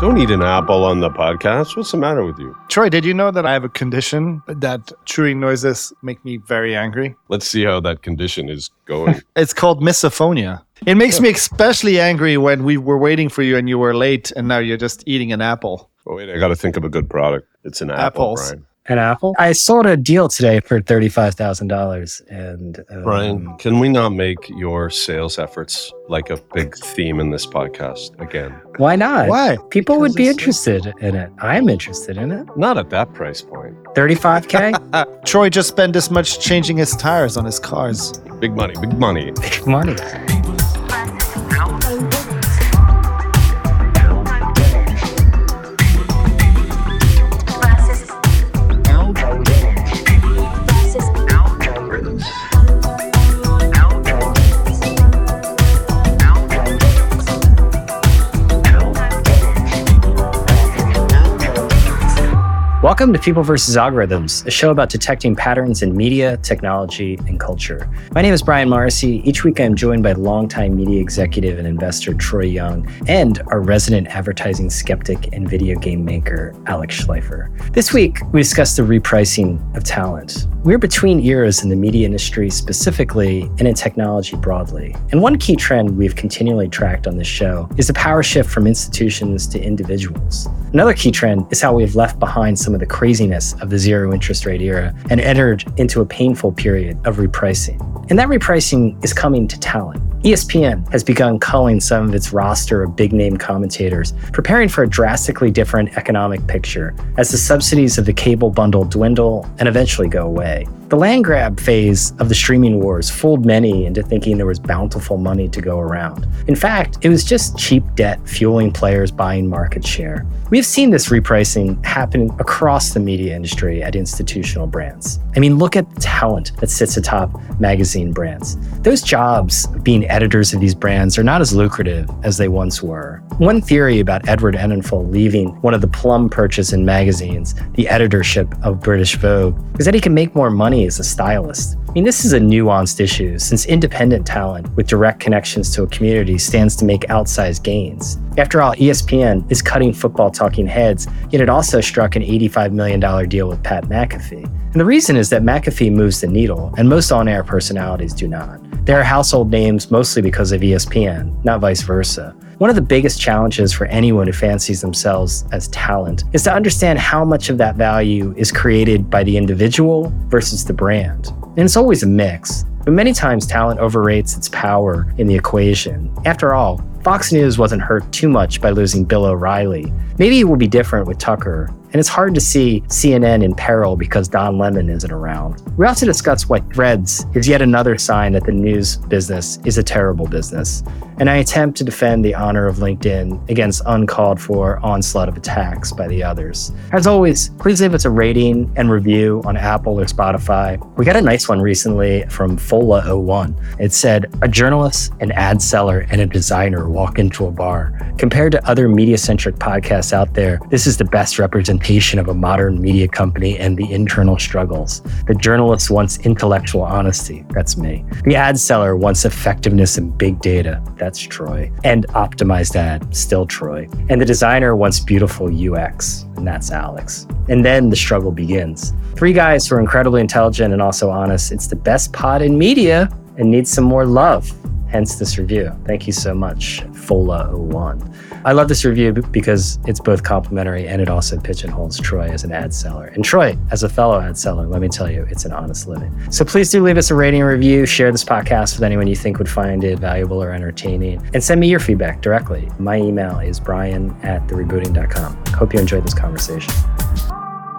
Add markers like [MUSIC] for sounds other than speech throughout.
Don't eat an apple on the podcast. What's the matter with you? Troy, did you know that I have a condition that chewing noises make me very angry? Let's see how that condition is going. [LAUGHS] It's called misophonia. It makes me especially angry when we were waiting for you and you were late and now you're just eating an apple. oh, wait, I got to think of a good product. It's an apple, Apples. Brian. An apple? I sold a deal today for $35,000. And um, Brian, can we not make your sales efforts like a big theme in this podcast again? why not? Why? People would be Because it's- interested in it. I'm interested in it. Not at that price point. 35K? Uh, [LAUGHS] Troy just spent as much changing his tires on his cars. Big money, big money. Big money. Welcome to People versus Algorithms, a show about detecting patterns in media, technology, and culture. My name is Brian Morrissey. Each week I'm joined by longtime media executive and investor Troy Young and our resident advertising skeptic and video game maker Alex Schleifer. This week we discuss the repricing of talent. We're between eras in the media industry specifically and in technology broadly. And one key trend we've continually tracked on this show is the power shift from institutions to individuals. Another key trend is how we've left behind some of the craziness of the zero interest rate era and entered into a painful period of repricing. And that repricing is coming to talent. ESPN has begun culling some of its roster of big name commentators, preparing for a drastically different economic picture as the subsidies of the cable bundle dwindle and eventually go away. The land grab phase of the streaming wars fooled many into thinking there was bountiful money to go around. In fact, it was just cheap debt fueling players buying market share. We have seen this repricing happen across the media industry at institutional brands. I mean, look at the talent that sits atop magazine brands. Those jobs of being editors of these brands are not as lucrative as they once were. One theory about Edward Enninful leaving one of the plum purchasing magazines, the editorship of British Vogue, is that he can make more money as a stylist. I mean, this is a nuanced issue since independent talent with direct connections to a community stands to make outsized gains. After all, ESPN is cutting football talking heads, yet it also struck an $85 million deal with Pat McAfee. And the reason is that McAfee moves the needle, and most on air personalities do not. They are household names mostly because of ESPN, not vice versa. One of the biggest challenges for anyone who fancies themselves as talent is to understand how much of that value is created by the individual versus the brand. And it's always a mix. But many times talent overrates its power in the equation. After all, Fox News wasn't hurt too much by losing Bill O'Reilly. Maybe it will be different with Tucker. And it's hard to see CNN in peril because Don Lemon isn't around. We also discuss why Threads is yet another sign that the news business is a terrible business. And I attempt to defend the honor of LinkedIn against uncalled for onslaught of attacks by the others. As always, please leave us a rating and review on Apple or Spotify. We got a nice one recently from Fola01. It said, A journalist, an ad seller, and a designer walk into a bar. Compared to other media centric podcasts out there, this is the best representation of a modern media company and the internal struggles. The journalist wants intellectual honesty. That's me. The ad seller wants effectiveness and big data. That's Troy. And optimized ad, still Troy. And the designer wants beautiful UX. And that's Alex. And then the struggle begins. Three guys who are incredibly intelligent and also honest. It's the best pod in media and needs some more love. Hence this review. Thank you so much, Fola01. I love this review because it's both complimentary and it also pigeonholes Troy as an ad seller. And Troy, as a fellow ad seller, let me tell you, it's an honest living. So please do leave us a rating and review. Share this podcast with anyone you think would find it valuable or entertaining. And send me your feedback directly. My email is brian at therebooting.com. Hope you enjoyed this conversation.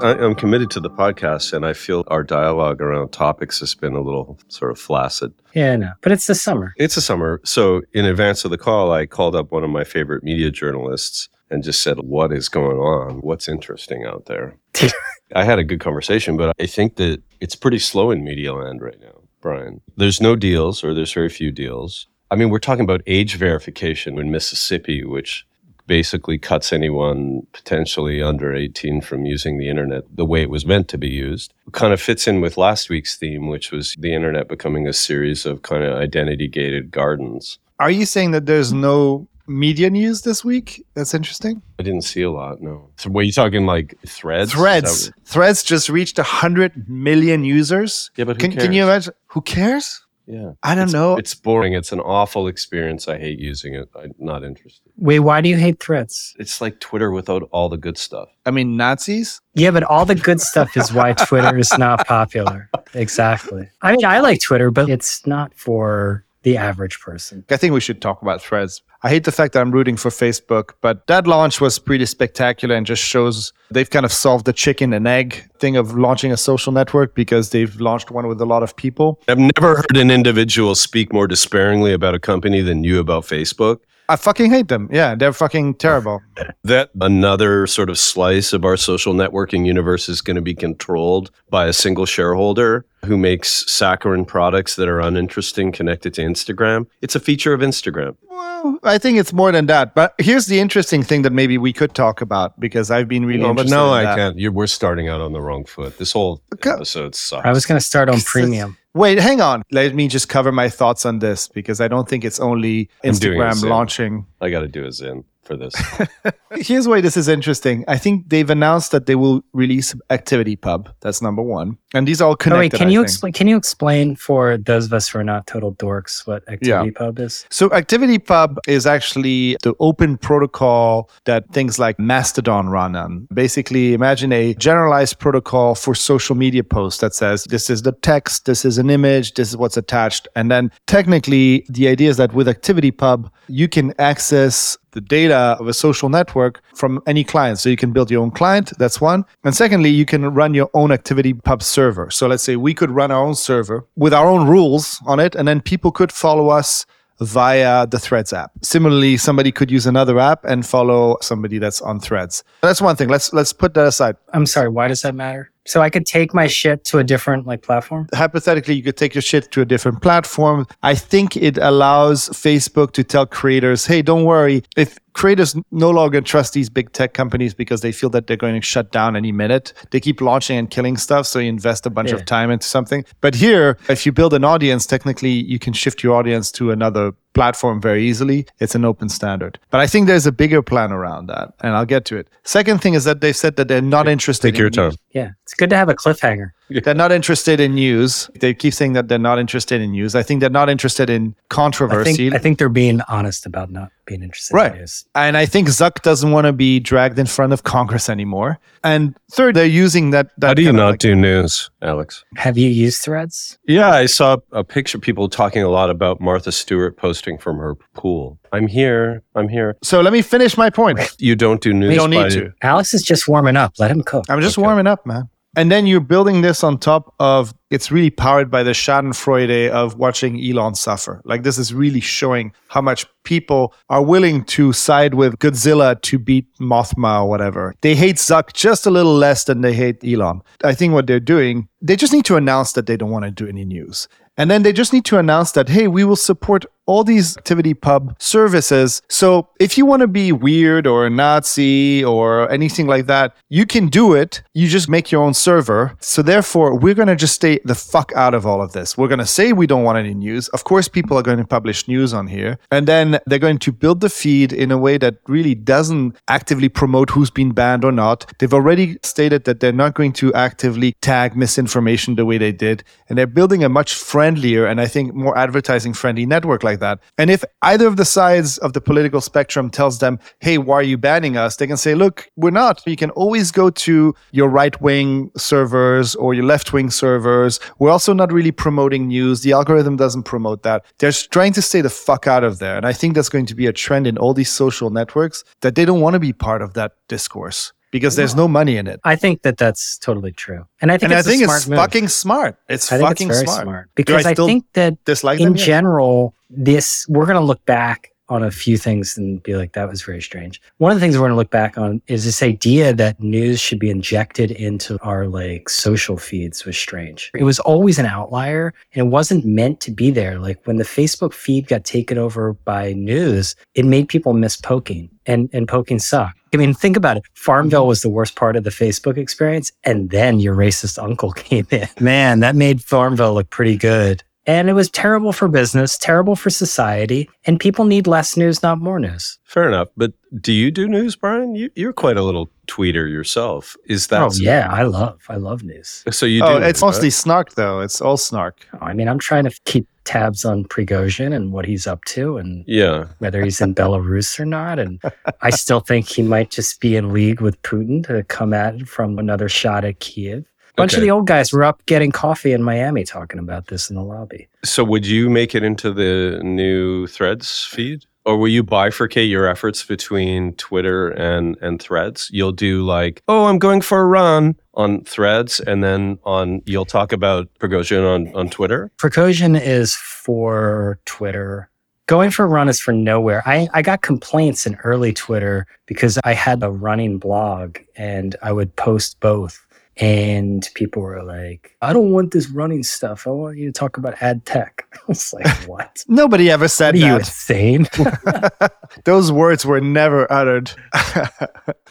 I, I'm committed to the podcast, and I feel our dialogue around topics has been a little sort of flaccid. Yeah, no, but it's the summer. It's the summer. So, in advance of the call, I called up one of my favorite media journalists and just said, What is going on? What's interesting out there? [LAUGHS] I had a good conversation, but I think that it's pretty slow in media land right now, Brian. There's no deals, or there's very few deals. I mean, we're talking about age verification in Mississippi, which basically cuts anyone potentially under 18 from using the internet the way it was meant to be used. It kind of fits in with last week's theme, which was the internet becoming a series of kind of identity gated gardens. Are you saying that there's no media news this week that's interesting? I didn't see a lot. No. So, were you talking like threads? Threads. Threads just reached 100 million users. Yeah, but who Can, can you imagine? Who cares? Yeah. I don't It's- know. It's boring. It's an awful experience. I hate using it. I'm not interested. Wait, why do you hate threads? It's like Twitter without all the good stuff. I mean, Nazis? Yeah, but all the good stuff is why Twitter is not popular. Exactly. I mean, I like Twitter, but it's not for the average person. I think we should talk about threads. I hate the fact that I'm rooting for Facebook, but that launch was pretty spectacular and just shows they've kind of solved the chicken and egg thing of launching a social network because they've launched one with a lot of people. I've never heard an individual speak more despairingly about a company than you about Facebook. I fucking hate them. Yeah, they're fucking terrible. [LAUGHS] That another sort of slice of our social networking universe is going to be controlled by a single shareholder who makes saccharine products that are uninteresting connected to Instagram. It's a feature of Instagram. Well, I think it's more than that. But here's the interesting thing that maybe we could talk about because I've been really No, but no, in I that. can't. You're, we're starting out on the wrong foot. This whole Okay. episode sucks. I was going to start on premium. Wait, hang on. Let me just cover my thoughts on this because I don't think it's only Instagram launching. I got to do a Zin for this. [LAUGHS] Here's why this is interesting. I think they've announced that they will release Activity Pub. That's number one, and these are all Oh, connected. wait, can I you explain? Can you explain for those of us who are not total dorks what Activity Pub is? So Activity Pub is actually the open protocol that things like Mastodon run on. Basically, imagine a generalized protocol for social media posts that says this is the text, this is an image, this is what's attached. And then technically, the idea is that with Activity Pub, you can access the data of a social network from any client. So you can build your own client. That's one. And secondly, you can run your own Activity Pub server. So let's say we could run our own server with our own rules on it, and then people could follow us via the Threads app. Similarly, somebody could use another app and follow somebody that's on Threads. That's one thing. Let's let's put that aside. I'm sorry. Why does that matter? So I could take my shit to a different like platform. Hypothetically, you could take your shit to a different platform. I think it allows Facebook to tell creators, "Hey, don't worry. If creators no longer trust these big tech companies because they feel that they're going to shut down any minute, they keep launching and killing stuff, so you invest a bunch Yeah. of time into something. But here, if you build an audience, technically you can shift your audience to another platform very easily. It's an open standard. But I think there's a bigger plan around that, and I'll get to it. Second thing is that they said that they're not interested Take your in time. Yeah, it's good to have a cliffhanger. [LAUGHS] they're not interested in news. They keep saying that they're not interested in news. I think they're not interested in I controversy. think I think they're being honest about not being interested Right. in news. and I think Zuck doesn't want to be dragged in front of Congress anymore. And third, they're using that. that How do you not like- do news, Alex? Have you used Threads? Yeah, I saw a picture of people talking a lot about Martha Stewart posting from her pool. I'm here. I'm here. So let me finish my point. You don't do news. You don't by- need to. Alex is just warming up. Let him cook. I'm just Okay. warming up, man. And then you're building this on top of it's really powered by the Schadenfreude of watching Elon suffer. Like this is really showing how much people are willing to side with Godzilla to beat Mothra or whatever. They hate Zuck just a little less than they hate Elon. I think what they're doing, they just need to announce that they don't want to do any news. And then they just need to announce that, hey, we will support all these activity pub services. So if you want to be weird or a Nazi or anything like that, you can do it. You just make your own server. So therefore, we're going to just stay the fuck out of all of this. We're going to say we don't want any news. Of course, people are going to publish news on here. And then they're going to build the feed in a way that really doesn't actively promote who's been banned or not. They've already stated that they're not going to actively tag misinformation the way they did. And they're building a much friendlier and I think more advertising friendly network like that. And if either of the sides of the political spectrum tells them, hey, why are you banning us? They can say, look, we're not. You can always go to your right wing servers or your left wing servers. We're also not really promoting news. The algorithm doesn't promote that. They're trying to stay the fuck out of there. And I think that's going to be a trend in all these social networks that they don't want to be part of that discourse because there's no money in it. I think that that's totally true, and I think And I it's think a smart it's move. fucking smart. It's I think fucking it's smart. smart, Do because I, still think that dislike in them? General, this we're going to look back on a few things and be like, that was very strange. One of the things we're going to look back on is this idea that news should be injected into our like social feeds was strange. It was always an outlier and it wasn't meant to be there. Like when the Facebook feed got taken over by news, it made people miss poking and, and poking sucked. I mean, think about it. Farmville was the worst part of the Facebook experience. And then your racist uncle [LAUGHS] came in. Man, that made Farmville look pretty good. And it was terrible for business, terrible for society, and people need less news, not more news. Fair enough. But do you do news, Brian? You, you're quite a little tweeter yourself. Is that oh yeah, I love I love news. So you do. Oh, it's right? mostly snark though. It's all snark. Oh, I mean, I'm trying to keep tabs on Prigozhin and what he's up to and Yeah. whether he's in Belarus or not. And I still think he might just be in league with Putin to come at it from another shot at Kiev. A bunch of the old guys were up getting coffee in Miami talking about this in the lobby. So would you make it into the new Threads feed? Or will you bifurcate your efforts between Twitter and, and Threads? You'll do like, oh, I'm going for a run on Threads, and then on you'll talk about Prigozhin on, on Twitter. Prigozhin is for Twitter. Going for a run is for nowhere. I, I got complaints in early Twitter because I had a running blog and I would post both. And people were like, I don't want this running stuff. I want you to talk about ad tech. [LAUGHS] I was like, [LAUGHS] what? Nobody ever said you that. insane? [LAUGHS] Those words were never uttered.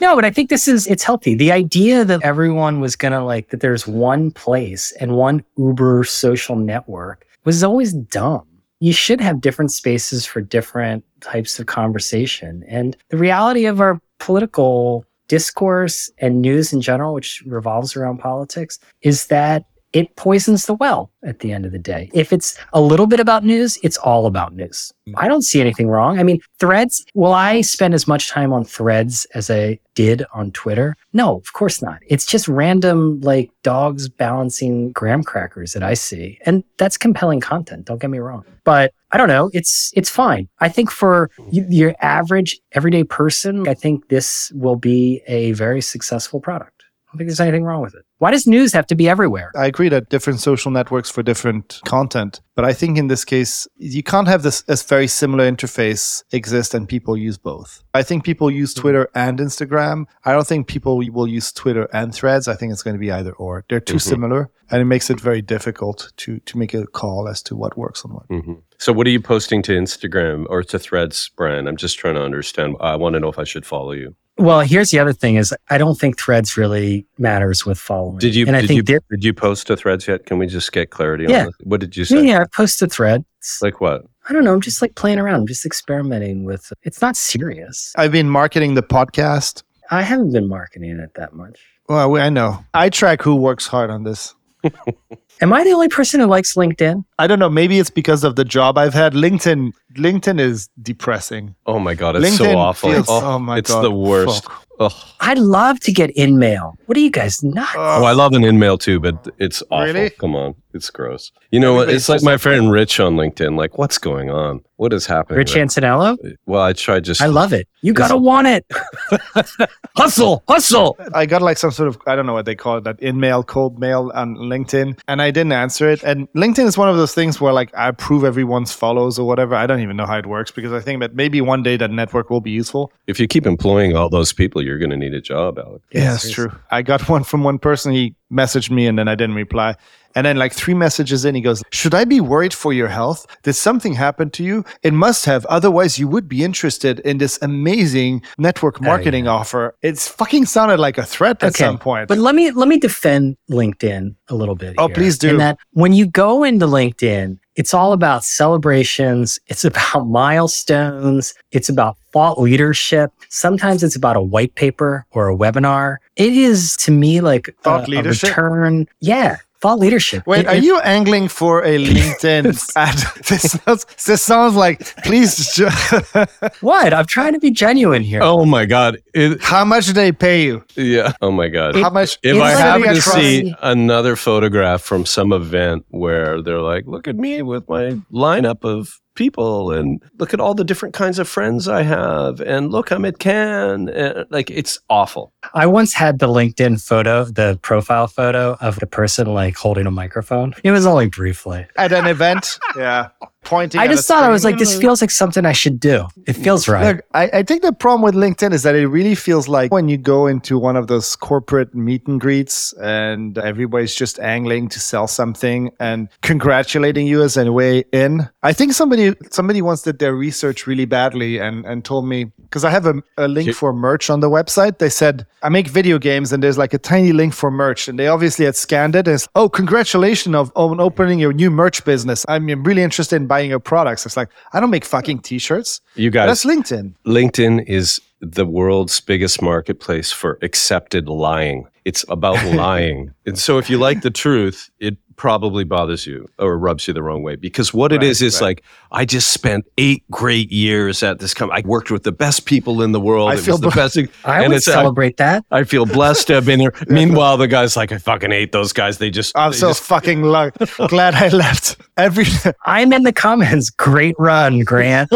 no, but I think this is it's healthy. The idea that everyone was gonna like that there's one place and one Uber social network was always dumb. You should have different spaces for different types of conversation. And the reality of our political discourse and news in general, which revolves around politics, is that it poisons the well at the end of the day. If it's a little bit about news, it's all about news. I don't see anything wrong. I mean, threads, will I spend as much time on threads as I did on Twitter? No, of course not. It's just random, like dogs balancing graham crackers that I see. And that's compelling content. Don't get me wrong. But I don't know. It's, it's fine. I think for your average everyday person, I think this will be a very successful product. I don't think there's anything wrong with it. Why does news have to be everywhere? I agree that different social networks for different content, but I think in this case, you can't have this this very similar interface exist and people use both. I think people use Twitter and Instagram. I don't think people will use Twitter and Threads. I think it's going to be either or. They're too Mhm. similar, and it makes it very difficult to to make a call as to what works on what. hmm So what are you posting to Instagram or to Threads, Brian? I'm just trying to understand. I want to know if I should follow you. Well, here's the other thing is I don't think threads really matters with following. Did you And I did think you did you post to Threads yet? Can we just get clarity Yeah. on this? What did you yeah, say? yeah, I posted threads. Like what? I don't know. I'm just like playing around. I'm just experimenting with. It's not serious. I've been marketing the podcast. I haven't been marketing it that much. Well, I know. I track who works hard on this. [LAUGHS] Am I the only person who likes LinkedIn? I don't know. Maybe it's because of the job I've had. LinkedIn, LinkedIn is depressing. Oh my god, it's LinkedIn so awful. feels- oh, oh my it's God, the worst. fuck. Ugh. I'd love to get in mail. What are you guys nuts? Oh, I love an in-mail too, but it's awful. Really? Come on, it's gross. You know what? It's like my friend Rich on LinkedIn. Like, what's going on? What is happening? Rich right- Antonello? Well, I tried just. I love it. You gotta want it. [LAUGHS] hustle, hustle. I got like some sort of I don't know what they call it that in mail, cold mail on LinkedIn, and I didn't answer it. And LinkedIn is one of those things where like I approve everyone's follows or whatever. I don't even know how it works because I think that maybe one day that network will be useful. If you keep employing all those people, you're going to need a job, Alex. Yeah, that's true. I got [LAUGHS] one from one person. He messaged me and then I didn't reply. And then, like three messages in, he goes, Should I be worried for your health? Did something happen to you? It must have. Otherwise, you would be interested in this amazing network oh, marketing offer. It's fucking sounded like a threat at some point. But let me let me defend LinkedIn a little bit. Oh, here. please do. In that when you go into LinkedIn, it's all about celebrations, it's about [LAUGHS] milestones, it's about thought leadership. Sometimes it's about a white paper or a webinar. It is to me like Thought a, leadership? a return. Yeah. Thought leadership. Wait, It- are it- you angling for a LinkedIn [LAUGHS] ad? [LAUGHS] This sounds, this sounds like, please, ju- [LAUGHS] what? I'm trying to be genuine here. Oh my god! It, how much do they pay you? yeah. Oh my god. How much? if I like happen to see another photograph from some event where they're like, "Look at me with my lineup of people, and look at all the different kinds of friends I have, and look, I'm at Cannes," eh, and, like it's awful. I once had the LinkedIn photo, the profile photo of the person like holding a microphone. It was only briefly. At an event? [LAUGHS] yeah. Pointing. I at a just thought I was like, this feels like something I should do. It feels right. Look, I, I think the problem with LinkedIn is that it really feels like when you go into one of those corporate meet and greets and everybody's just angling to sell something and congratulating you as a way in. I think somebody somebody once did their research really badly and, and told me because I have a, a link for merch on the website. They said I make video games and there's like a tiny link for merch and they obviously had scanned it and it's oh congratulations of on opening your new merch business. I'm really interested in buying your products. It's like I don't make fucking t-shirts. You guys, That's LinkedIn. LinkedIn is the world's biggest marketplace for accepted lying. It's about [LAUGHS] lying. And so if you like the truth, it probably bothers you or rubs you the wrong way because what it Right, is is right. like I just spent 8 great years at this company. I worked with the best people in the world. I it feel was the bl- best thing. [LAUGHS] I and would it's I, celebrate that. I feel blessed to have been here. [LAUGHS] Meanwhile, the guy's like I fucking hate those guys. They just I'm they so just- fucking luck- [LAUGHS] glad I left. Every I'm in the comments. Great run, Grant.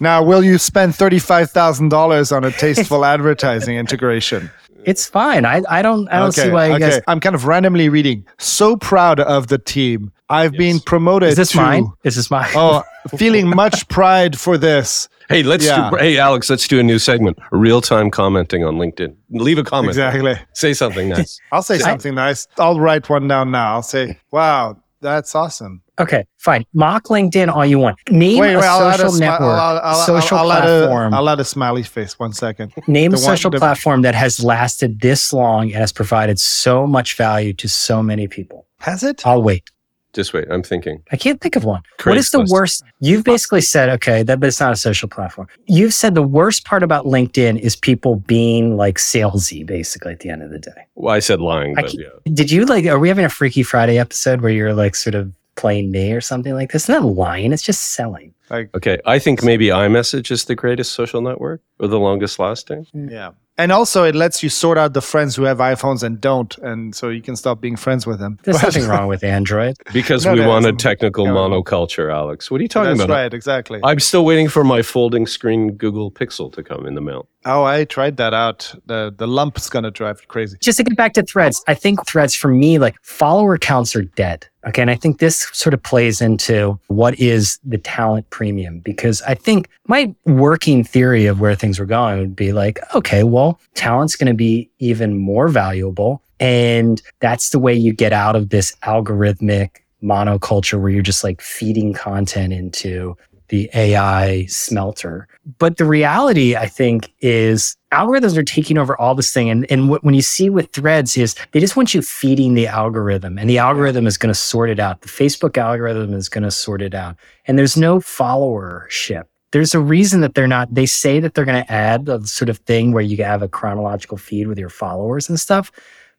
now, will you spend thirty five thousand dollars on a tasteful advertising integration? It's fine. I, I don't I don't see why you guys. I'm kind of randomly reading. So proud of the team. I've been promoted Is this to. mine? Is this mine? Oh, [LAUGHS] feeling much pride for this. Hey, let's Yeah. do, hey Alex, let's do a new segment. Real time commenting on LinkedIn. Leave a comment. Exactly. Say something nice. [LAUGHS] I'll say something nice. I'll write one down now. I'll say, "Wow, that's awesome." Okay, fine. Mock LinkedIn all you want. Name a I'll add social smi- network, I'll- I'll- social I'll add platform. A, I'll add a smiley face. One second. [LAUGHS] Name a the one- social the- platform that has lasted this long and has provided so much value to so many people. Has it? I'll wait. Just wait. I'm thinking. I can't think of one. what is the worst? You've basically said, okay, that but it's not a social platform. You've said the worst part about LinkedIn is people being like salesy, basically, at the end of the day. Well, I said lying, I but yeah. Did you like, are we having a Freaky Friday episode where you're like sort of playing me or something like this? It's not lying, it's just selling. Like, Okay. I think maybe iMessage is the greatest social network or the longest lasting. yeah. And also, it lets you sort out the friends who have iPhones and don't, and so you can stop being friends with them. There's nothing wrong with Android. [LAUGHS] Because No, we there want a technical Terrible. monoculture, Alex. What are you talking That's about? That's right, exactly. I'm still waiting for my folding screen Google Pixel to come in the mail. Oh, I tried that out. The the lump's gonna drive you crazy. Just to get back to threads, I think threads for me, like follower counts are dead. Okay. And I think this sort of plays into what is the talent premium because I think my working theory of where things were going would be like, okay, well, talent's to be even more valuable. And that's the way you get out of this algorithmic monoculture where you're just like feeding content into the AI smelter. But the reality, I think, is algorithms are taking over all this thing. And, and what, when you see with threads is they just want you feeding the algorithm and the algorithm is going to sort it out. The Facebook algorithm is going to sort it out. And there's no followership. There's a reason that they're not, they say that they're going to add the sort of thing where you have a chronological feed with your followers and stuff.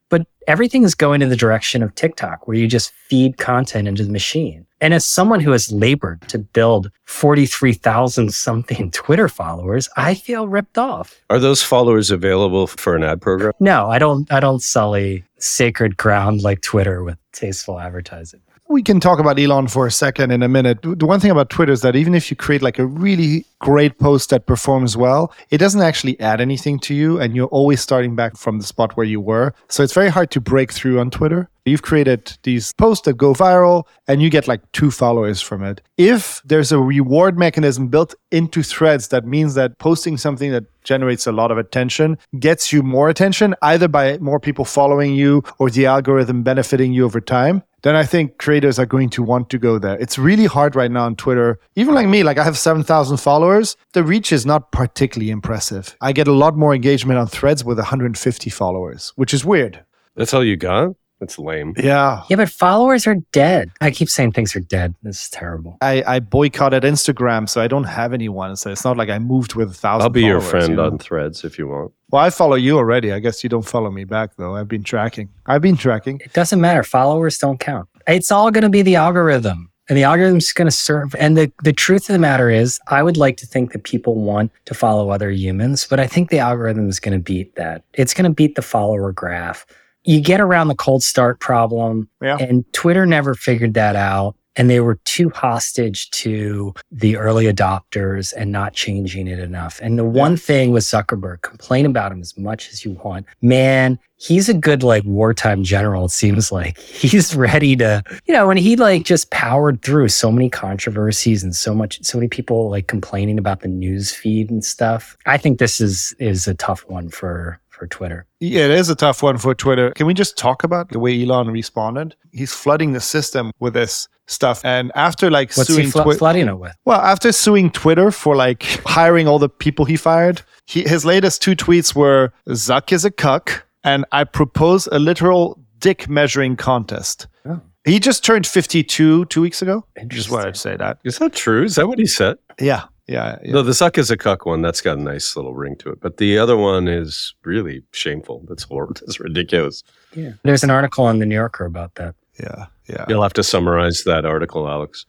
But everything is going in the direction of TikTok, where you just feed content into the machine. And as someone who has labored to build 43,000 something [LAUGHS] Twitter followers, I feel ripped off. Are those followers available for an ad program? No, I don't I don't sully sacred ground like Twitter with tasteful advertising. We can talk about Elon for a second in a minute. The one thing about Twitter is that even if you create like a really great post that performs well, it doesn't actually add anything to you and you're always starting back from the spot where you were. So it's very hard to break through on Twitter. You've created these posts that go viral and you get like two followers from it. If there's a reward mechanism built into threads, that means that posting something that generates a lot of attention gets you more attention, either by more people following you or the algorithm benefiting you over time. Then I think creators are going to want to go there. It's really hard right now on Twitter. Even like me, like I have 7,000 followers. The reach is not particularly impressive. I get a lot more engagement on threads with 150 followers, which is weird. That's all you got? That's lame. Yeah. Yeah, but followers are dead. I keep saying things are dead. This is terrible. I, I boycotted Instagram, so I don't have anyone. So it's not like I moved with a thousand. I'll be your friend you know? on threads if you want. Well, I follow you already. I guess you don't follow me back though. I've been tracking. I've been tracking. It doesn't matter. Followers don't count. It's all going to be the algorithm. And the algorithm's going to serve. And the, the truth of the matter is, I would like to think that people want to follow other humans, but I think the algorithm is going to beat that. It's going to beat the follower graph. You get around the cold start problem, Yeah. and Twitter never figured that out. And they were too hostage to the early adopters and not changing it enough. And the one thing with Zuckerberg, complain about him as much as you want. Man, he's a good like wartime general it seems like [LAUGHS] he's ready to you know and he like just powered through so many controversies and so much so many people like complaining about the news feed and stuff i think this is is a tough one for for twitter Yeah, it is a tough one for Twitter. Can we just talk about the way Elon responded? He's flooding the system with this stuff. And after like what's suing he fl- Twitter, with well, after suing Twitter for like hiring all the people he fired, he, his latest two tweets were Zuck is a cuck and I propose a literal dick measuring contest. Oh. He just turned 52 two weeks ago. Just wanted to Interesting. say that. Is that true? Is that what he said? Yeah. Yeah. yeah. No, the Zuck is a cuck one. That's got a nice little ring to it. But the other one is really shameful. That's horrible. [LAUGHS] That's ridiculous. yeah there's an article on the new yorker about that yeah. Yeah. You'll have to summarize that article, Alex.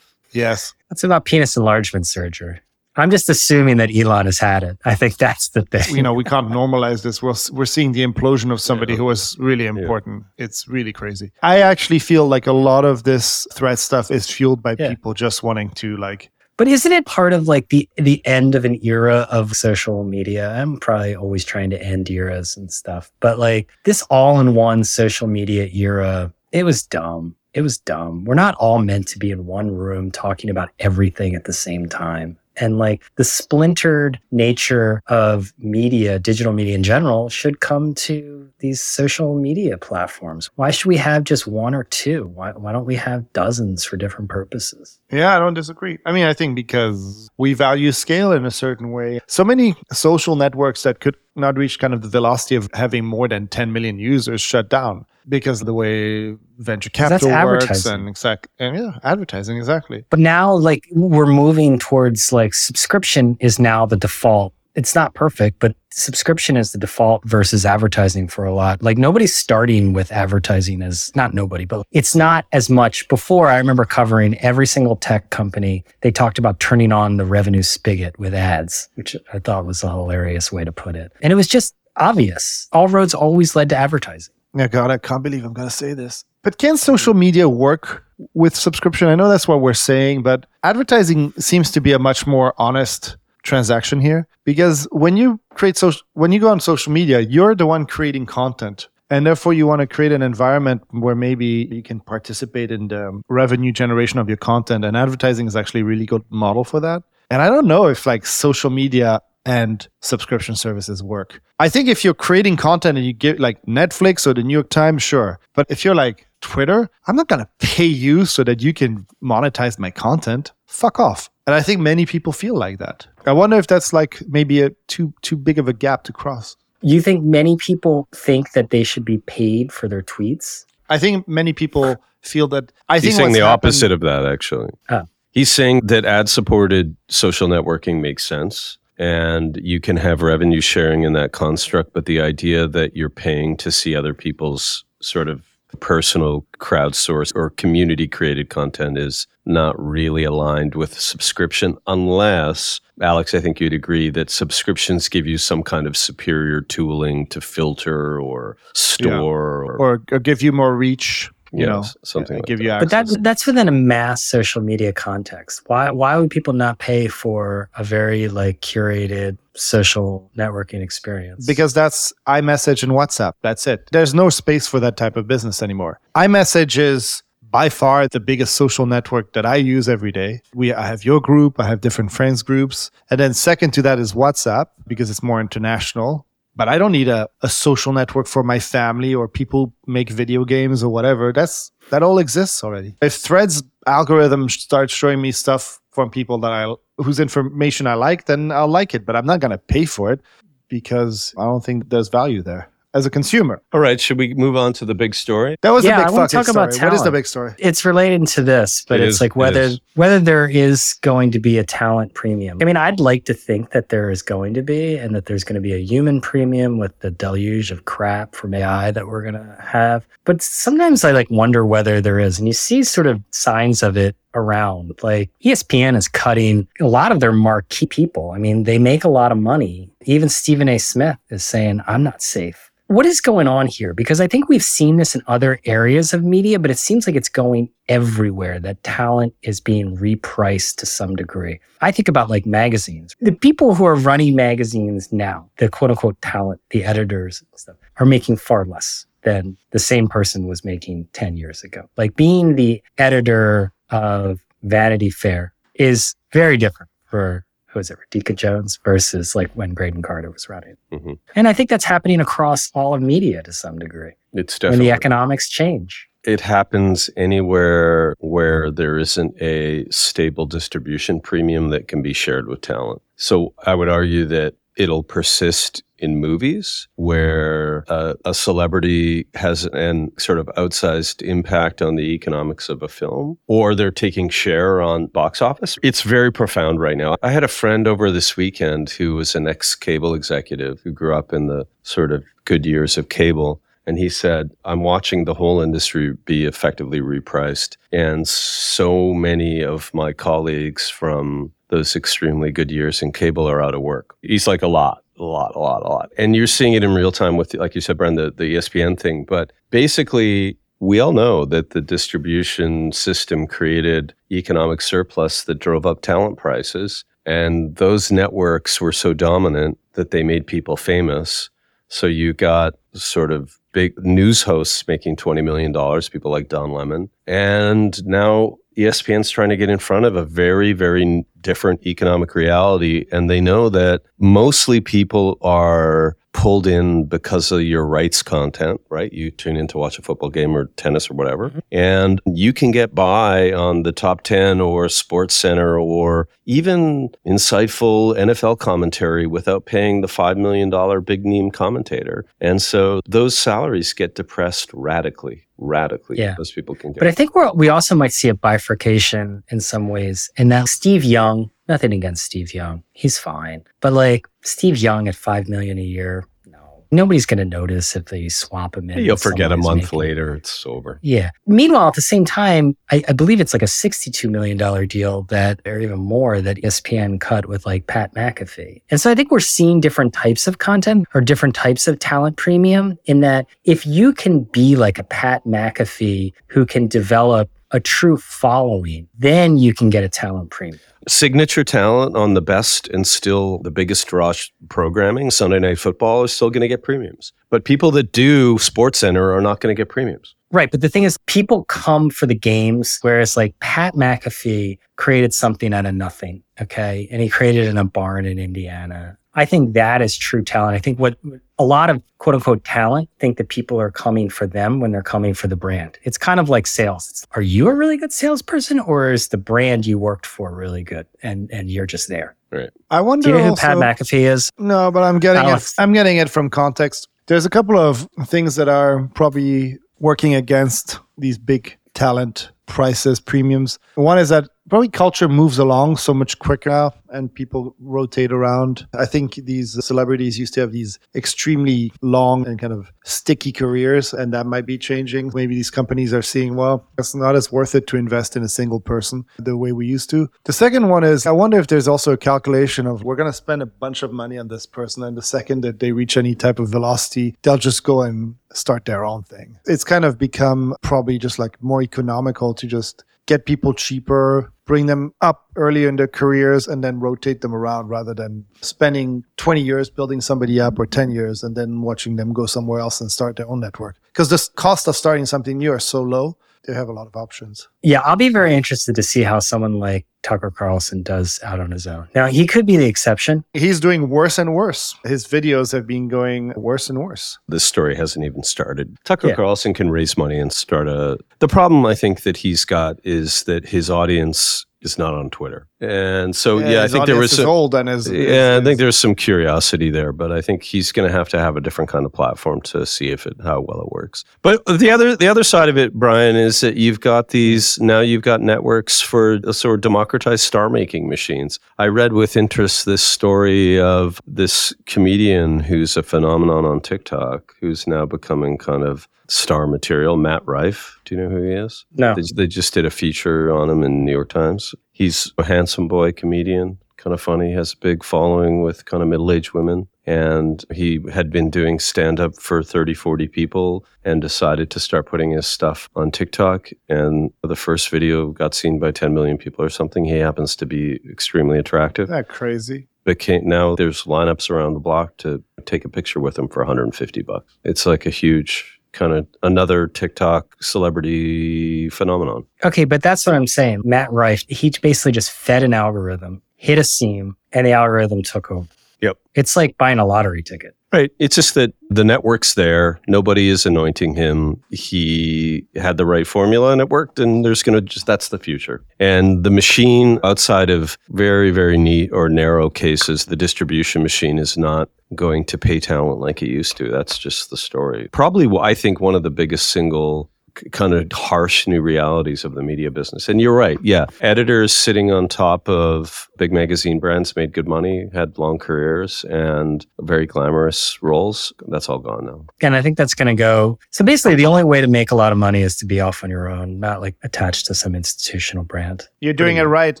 Yes. that's about penis enlargement surgery i'm just assuming that elon has had it i think that's the thing you know, we can't normalize this. We're, we're seeing the implosion of somebody Yeah. who was really important. It's really crazy. I actually feel like a lot of this threat stuff is fueled by Yeah. people just wanting to like, But isn't it part of like the the end of an era of social media? I'm probably always trying to end eras and stuff. But like this all-in-one social media era, it was dumb. It was dumb. We're not all meant to be in one room talking about everything at the same time. And like the splintered nature of media, digital media in general, should come to these social media platforms. Why should we have just one or two? Why, why don't we have dozens for different purposes? yeah, I don't disagree. I mean, I think because we value scale in a certain way. So many social networks that could not reach kind of the velocity of having more than 10 million users shut down because of the way venture capital works and exact and yeah, advertising exactly. But now, like, we're moving towards like subscription is now the default. It's not perfect, but subscription is the default versus advertising for a lot. Like, nobody's starting with advertising as not nobody, but it's not as much. Before, I remember covering every single tech company. They talked about turning on the revenue spigot with ads, which I thought was a hilarious way to put it. And it was just obvious. All roads always led to advertising. Yeah, God, I can't believe I'm going to say this. But can social media work with subscription? I know that's what we're saying, but advertising seems to be a much more honest transaction here because when you create social, when you go on social media, you're the one creating content. And therefore, you want to create an environment where maybe you can participate in the revenue generation of your content. And advertising is actually a really good model for that. And I don't know if like social media and subscription services work. I think if you're creating content and you give like Netflix or the New York Times, sure. But if you're like Twitter, I'm not going to pay you so that you can monetize my content. Fuck off. And I think many people feel like that. I wonder if that's like maybe a too too big of a gap to cross. You think many people think that they should be paid for their tweets? I think many people feel that. I think He's saying the happened- opposite of that, actually. Oh. He's saying that ad supported social networking makes sense and you can have revenue sharing in that construct. But the idea that you're paying to see other people's sort of personal crowdsourced or community created content is not really aligned with subscription unless Alex I think you'd agree that subscriptions give you some kind of superior tooling to filter or store or, or, or give you more reach. You know, something like give that. you But access. that that's within a mass social media context. Why why would people not pay for a very like curated social networking experience? because that's iMessage and WhatsApp. That's it. There's no space for that type of business anymore. iMessage is by far the biggest social network that I use every day. We I have your group, I have different friends groups, and then second to that is WhatsApp because it's more international. But I don't need a, a social network for my family or people make video games or whatever. That's that all exists already. If Threads algorithm starts showing me stuff from people that I whose information I like, then I'll like it. But I'm not gonna pay for it because I don't think there's value there as a consumer. All right, should we move on to the big story? That was Yeah, the big wanna fucking talk about story. What is the big story? it's related to this, but It it's is, like whether is. whether there is going to be a talent premium. I mean, I'd like to think that there is going to be, and that there's going to be a human premium with the deluge of crap from AI that we're going to have. But sometimes I like wonder whether there is, and you see sort of signs of it around. Like ESPN is cutting a lot of their marquee people. I mean, they make a lot of money. Even Stephen A. Smith is saying, I'm not safe. What is going on here? Because I think we've seen this in other areas of media, but it seems like it's going everywhere that talent is being repriced to some degree. I think about like magazines. The people who are running magazines now, the quote unquote talent, the editors and stuff, are making far less than the same person was making 10 years ago. Like being the editor of Vanity Fair is very different for who is it, Radhika Jones versus like when Graydon Carter was running. Mhm. And I think that's happening across all of media to some degree It's definitely. when the economics change. it happens anywhere where there isn't a stable distribution premium that can be shared with talent. So I would argue that it'll persist in movies where uh, a celebrity has an sort of outsized impact on the economics of a film or they're taking share on box office. It's very profound right now. I had a friend over this weekend who was an ex cable executive who grew up in the sort of good years of cable. And he said, I'm watching the whole industry be effectively repriced. And so many of my colleagues from those extremely good years in cable are out of work. He's like, a lot, a lot, a lot, a lot. And you're seeing it in real time with, like you said, Bren, the, the ESPN thing. But basically, we all know that the distribution system created economic surplus that drove up talent prices. And those networks were so dominant that they made people famous. So you got sort of big news hosts making $20 million, people like Don Lemon. And now ESPN's trying to get in front of a very, very different economic reality. And they know that mostly people are pulled in because of your rights content, right? You tune in to watch a football game or tennis or whatever. Mm-hmm. And you can get by on the top 10 or Sports Center or even insightful NFL commentary without paying the $5 million big name commentator. And so those salaries get depressed radically, radically. Yeah. Those people can get. But I think we're, we also might see a bifurcation in some ways. And now Steve Young, nothing against Steve Young, he's fine. But like Steve Young at five million a year, no, nobody's going to notice if they swap him in. You'll forget a month making- later, it's over. Yeah. Meanwhile, at the same time, I, I believe it's like a $62 million deal that, or even more, that ESPN cut with like Pat McAfee. And so I think we're seeing different types of content or different types of talent premium in that if you can be like a Pat McAfee who can develop a true following, then you can get a talent premium. signature talent on the best and still the biggest rush programming, Sunday Night Football, is still going to get premiums. But people that do Sports Center are not going to get premiums. Right. But the thing is, people come for the games, whereas like Pat McAfee created something out of nothing. Okay. And he created in a barn in Indiana. I think that is true talent. I think what a lot of quote unquote talent think that people are coming for them when they're coming for the brand. It's kind of like sales. It's, are you a really good salesperson or is the brand you worked for really good and, and you're just there? Right. I wonder. Do you know who also, Pat McAfee is? No, but I'm getting it. I'm getting it from context. There's a couple of things that are probably working against these big talent prices, premiums. One is that probably culture moves along so much quicker and people rotate around. I think these celebrities used to have these extremely long and kind of sticky careers, and that might be changing. Maybe these companies are seeing, well, it's not as worth it to invest in a single person the way we used to. The second one is I wonder if there's also a calculation of we're going to spend a bunch of money on this person, and the second that they reach any type of velocity, they'll just go and start their own thing. It's kind of become probably just like more economical to just get people cheaper, bring them up earlier in their careers, and then rotate them around rather than spending 20 years building somebody up or 10 years and then watching them go somewhere else and start their own network. Because the cost of starting something new are so low, they have a lot of options. Yeah, I'll be very interested to see how someone like Tucker Carlson does out on his own. Now, he could be the exception. He's doing worse and worse. His videos have been going worse and worse. This story hasn't even started. Tucker Yeah. Carlson can raise money and start a. The problem I think that he's got is that his audience is not on Twitter. And so, yeah, I think there was some. old and is, Yeah, I think there's some curiosity there, but I think he's going to have to have a different kind of platform to see if it how well it works. But the other the other side of it, Brian, is that you've got these now you've got networks for uh, sort of democratized star making machines. I read with interest this story of this comedian who's a phenomenon on TikTok, who's now becoming kind of star material, Matt Rife. Do you know who he is? No. They, they just did a feature on him in New York Times. He's a handsome boy comedian, kind of funny, has a big following with kind of middle aged women. And he had been doing stand up for 30, 40 people and decided to start putting his stuff on TikTok. And the first video got seen by 10 million people or something. He happens to be extremely attractive. Isn't that crazy? Became, now there's lineups around the block to take a picture with him for 150 bucks. It's like a huge kind of another TikTok celebrity phenomenon. Okay, but that's what I'm saying. Matt Rife, he basically just fed an algorithm, hit a seam, and the algorithm took over. Yep. It's like buying a lottery ticket. Right. It's just that the network's there. Nobody is anointing him. He had the right formula and it worked. And there's going to just, that's the future. And the machine, outside of very, very neat or narrow cases, the distribution machine is not going to pay talent like it used to. That's just the story. Probably, I think, one of the biggest single kind of harsh new realities of the media business. And you're right. Yeah. Editors sitting on top of big magazine brands made good money, had long careers and very glamorous roles. That's all gone now. And I think that's going to go. So basically, the only way to make a lot of money is to be off on your own, not like attached to some institutional brand. You're doing it right.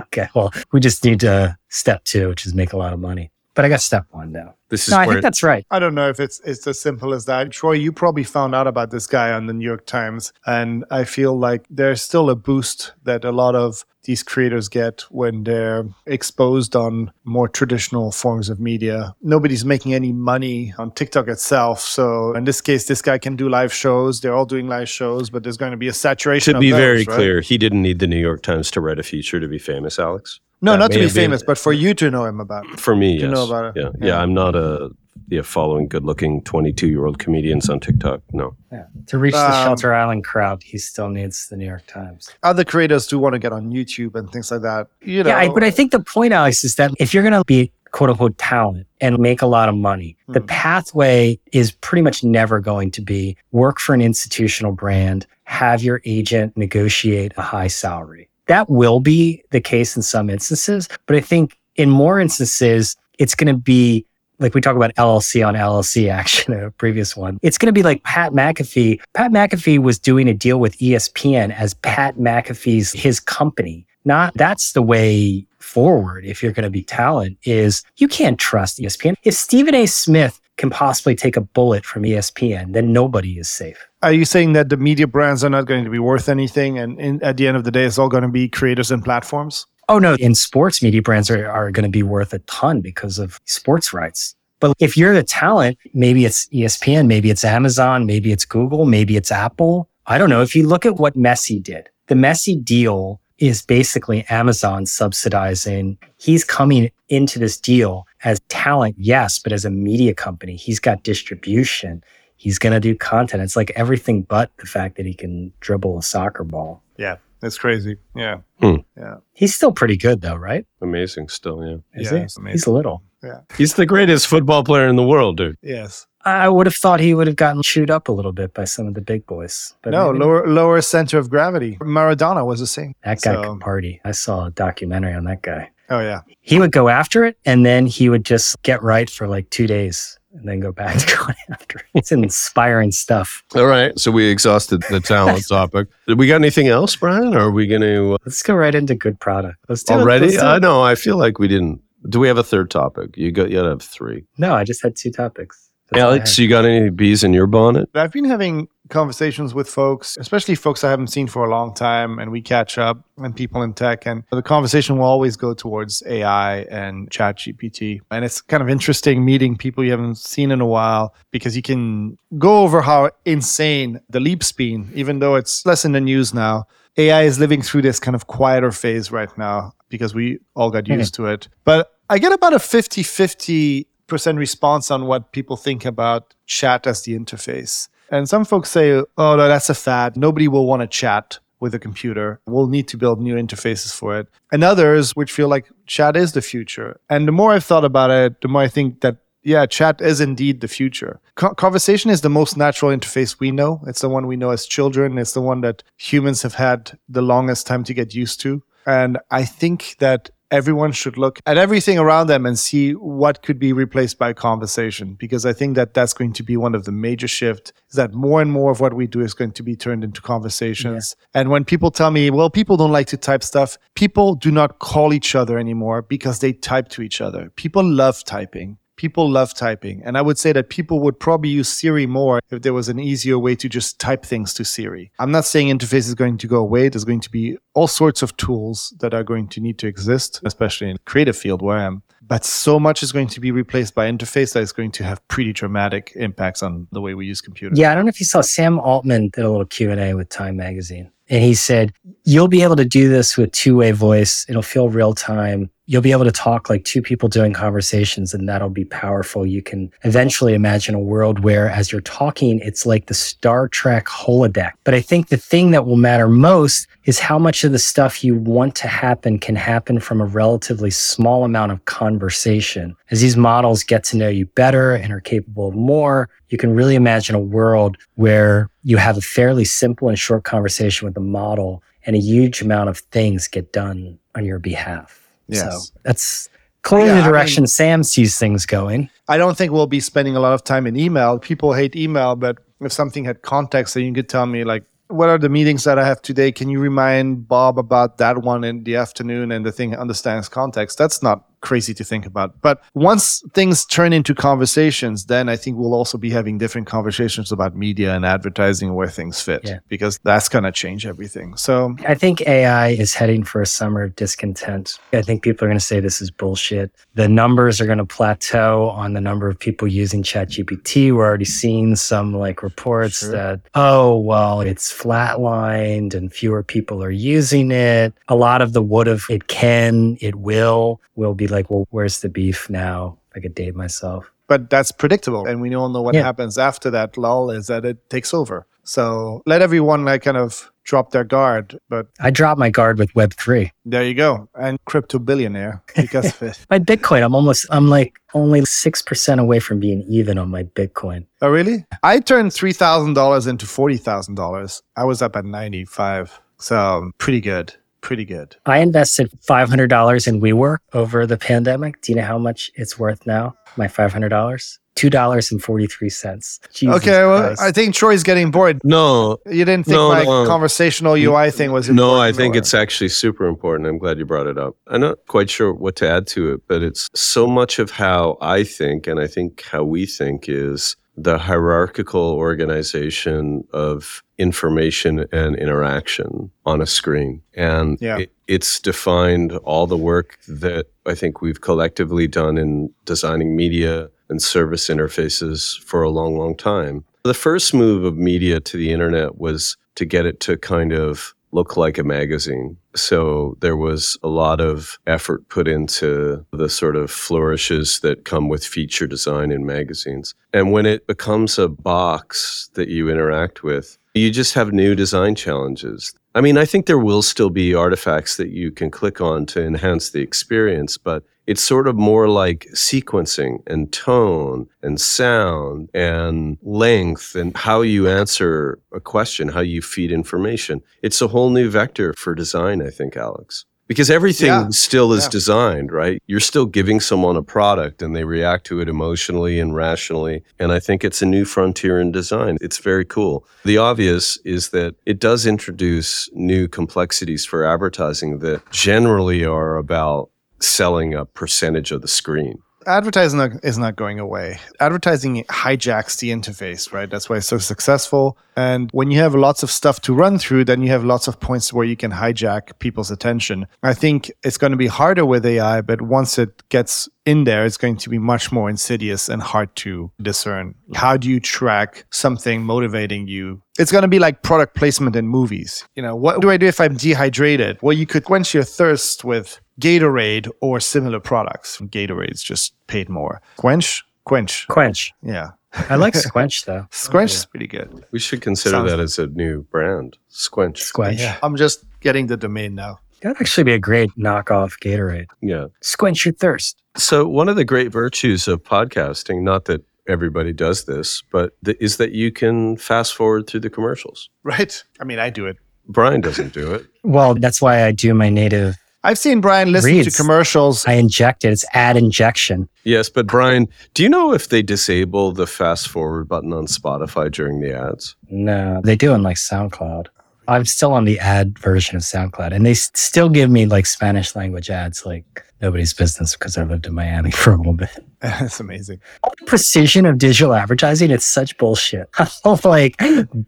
Okay. Well, we just need to step two, which is make a lot of money. But I got step one now. This is No, I think that's right. I don't know if it's it's as simple as that. Troy, you probably found out about this guy on the New York Times, and I feel like there's still a boost that a lot of these creators get when they're exposed on more traditional forms of media. Nobody's making any money on TikTok itself, so in this case, this guy can do live shows. They're all doing live shows, but there's going to be a saturation. to of be those, very right? clear, he didn't need the New York Times to write a feature to be famous, Alex. No, not to be have been- famous, but for you to know him about. For me, To yes. know about it. Yeah. Yeah. yeah, I'm not a yeah, following good-looking 22-year-old comedians on TikTok. No. Yeah. To reach the Um, Shelter Island crowd, he still needs the New York Times. Other creators do want to get on YouTube and things like that. You know, Yeah, I, but I think the point, Alex, is that if you're going to be quote unquote talent and make a lot of money, the Hmm. pathway is pretty much never going to be work for an institutional brand, have your agent negotiate a high salary. That will be the case in some instances, but I think in more instances, it's going to be like we talk about LLC on LLC action [LAUGHS] a previous one. It's going to be like Pat McAfee. Pat McAfee was doing a deal with ESPN as Pat McAfee's his company. Not that's the way forward if you're going to be talent is you can't trust ESPN. If Stephen A. Smith can possibly take a bullet from ESPN, then nobody is safe. Are you saying that the media brands are not going to be worth anything, and in, at the end of the day, it's all going to be creators and platforms? Oh no, in sports, media brands are, are going to be worth a ton because of sports rights. But if you're the talent, maybe it's ESPN, maybe it's Amazon, maybe it's Google, maybe it's Apple. I don't know. If you look at what Messi did, the Messi deal is basically Amazon subsidizing. He's coming into this deal as talent, yes, but as a media company, he's got distribution. He's going to do content. It's like everything but the fact that he can dribble a soccer ball. Yeah, that's crazy. Yeah, Hmm. yeah, He's still pretty good though, right? Amazing still, yeah. Is Yeah, he? He's little. Yeah. He's the greatest football player in the world, dude. yes. I would have thought he would have gotten chewed up a little bit by some of the big boys. But no, maybe lower lower center of gravity. Maradona was the same. that guy so- could party. I saw a documentary on that guy. Oh yeah, He would go after it and then he would just get right for like two days and then go back [LAUGHS] to going after it. It's inspiring stuff. All right. So we exhausted the talent [LAUGHS] topic. Did we got anything else, Brian? Or are we going to uh Let's go right into good product. Let's do it. already? Let's do I know. I feel like we didn't. Do we have a third topic? You got. You got to have three. No, I just had two topics. That's all I Alex, you got any bees in your bonnet? I've been having conversations with folks, especially folks I haven't seen for a long time, and we catch up and people in tech. And the conversation will always go towards AI and Chat GPT. And it's kind of interesting meeting people you haven't seen in a while because you can go over how insane the leap's been, even though it's less in the news now. AI is living through this kind of quieter phase right now because we all got Mhm. used to it. But I get about a 50 50 percent response on what people think about chat as the interface. And some folks say, oh, no, that's a fad. Nobody will want to chat with a computer. We'll need to build new interfaces for it. And others, which feel like chat is the future. And the more I've thought about it, the more I think that, yeah, chat is indeed the future. Co- conversation is the most natural interface we know. It's the one we know as children. It's the one that humans have had the longest time to get used to. And I think that everyone should look at everything around them and see what could be replaced by conversation because i think that that's going to be one of the major shifts is that more and more of what we do is going to be turned into conversations. Yeah. and when people tell me well people don't like to type stuff people do not call each other anymore because they type to each other. People love typing people love typing. And I would say that people would probably use Siri more if there was an easier way to just type things to Siri. I'm not saying interface is going to go away. There's going to be all sorts of tools that are going to need to exist, especially in the creative field where I am. But so much is going to be replaced by interface that is going to have pretty dramatic impacts on the way we use computers. Yeah, I don't know if you saw Sam Altman did a little Q&A with Time Magazine. And he said, you'll be able to do this with two-way voice. It'll feel real time you'll be able to talk like two people doing conversations and that'll be powerful. You can eventually imagine a world where as you're talking, it's like the Star Trek holodeck. But I think the thing that will matter most is how much of the stuff you want to happen can happen from a relatively small amount of conversation. As these models get to know you better and are capable of more, you can really imagine a world where you have a fairly simple and short conversation with the model and a huge amount of things get done on your behalf. Yes. So that's clearly yeah, the direction I mean, Sam sees things going. I don't think we'll be spending a lot of time in email. People hate email, but if something had context, then you could tell me like, what are the meetings that I have today? Can you remind Bob about that one in the afternoon and the thing understands context? That's not crazy to think about. But once things turn into conversations, then I think we'll also be having different conversations about media and advertising where things fit yeah. because that's going to change everything. So I think AI is heading for a summer of discontent. I think people are going to say this is bullshit. The numbers are going to plateau on the number of people using ChatGPT. We're already seeing some like reports sure. that, oh, well, it's flatlined and fewer people are using it. A lot of the would have, it can, it will, will be like, well, where's the beef now? I could date myself. But that's predictable. And we all know what yeah. happens after that lull is that it takes over. So let everyone like kind of drop their guard. But I dropped my guard with Web3. There you go. And crypto billionaire because of [LAUGHS] it. my Bitcoin, I'm almost, I'm like only 6% away from being even on my Bitcoin. Oh, really? I turned $3,000 into $40,000. I was up at 95. So um, pretty good pretty good. I invested $500 in WeWork over the pandemic. Do you know how much it's worth now? My $500? Two dollars and forty three cents. Okay, well, I think Troy's getting bored. No, you didn't think no, my no. conversational UI thing was important. No, I think or? it's actually super important. I'm glad you brought it up. I'm not quite sure what to add to it, but it's so much of how I think, and I think how we think is the hierarchical organization of information and interaction on a screen. And yeah. it, it's defined all the work that I think we've collectively done in designing media and service interfaces for a long, long time. The first move of media to the internet was to get it to kind of look like a magazine. So there was a lot of effort put into the sort of flourishes that come with feature design in magazines. And when it becomes a box that you interact with, you just have new design challenges. I mean, I think there will still be artifacts that you can click on to enhance the experience, but it's sort of more like sequencing and tone and sound and length and how you answer a question, how you feed information. It's a whole new vector for design, I think, Alex. Because everything yeah. still is yeah. designed, right? You're still giving someone a product and they react to it emotionally and rationally. And I think it's a new frontier in design. It's very cool. The obvious is that it does introduce new complexities for advertising that generally are about selling a percentage of the screen advertising is not going away. Advertising hijacks the interface, right? That's why it's so successful. And when you have lots of stuff to run through, then you have lots of points where you can hijack people's attention. I think it's going to be harder with AI, but once it gets in there, it's going to be much more insidious and hard to discern. How do you track something motivating you? It's going to be like product placement in movies. You know, what do I do if I'm dehydrated? Well, you could quench your thirst with Gatorade or similar products. Gatorade's just paid more. Quench? Quench. Quench. Yeah. I like Squench though. [LAUGHS] Squench is pretty good. We should consider Sounds that as a new brand. Squench. Squench. Yeah. I'm just getting the domain now. That'd actually be a great knockoff Gatorade. Yeah. Squench your thirst. So one of the great virtues of podcasting, not that everybody does this, but th- is that you can fast forward through the commercials. Right. I mean, I do it Brian doesn't do it. Well, that's why I do my native. I've seen Brian listen Reads. to commercials. I inject it. It's ad injection. Yes, but Brian, do you know if they disable the fast forward button on Spotify during the ads? No, they do on like SoundCloud. I'm still on the ad version of SoundCloud, and they still give me like Spanish language ads, like nobody's business because I lived in Miami [LAUGHS] for a little bit. [LAUGHS] That's amazing. All the precision of digital advertising, it's such bullshit. [LAUGHS] All like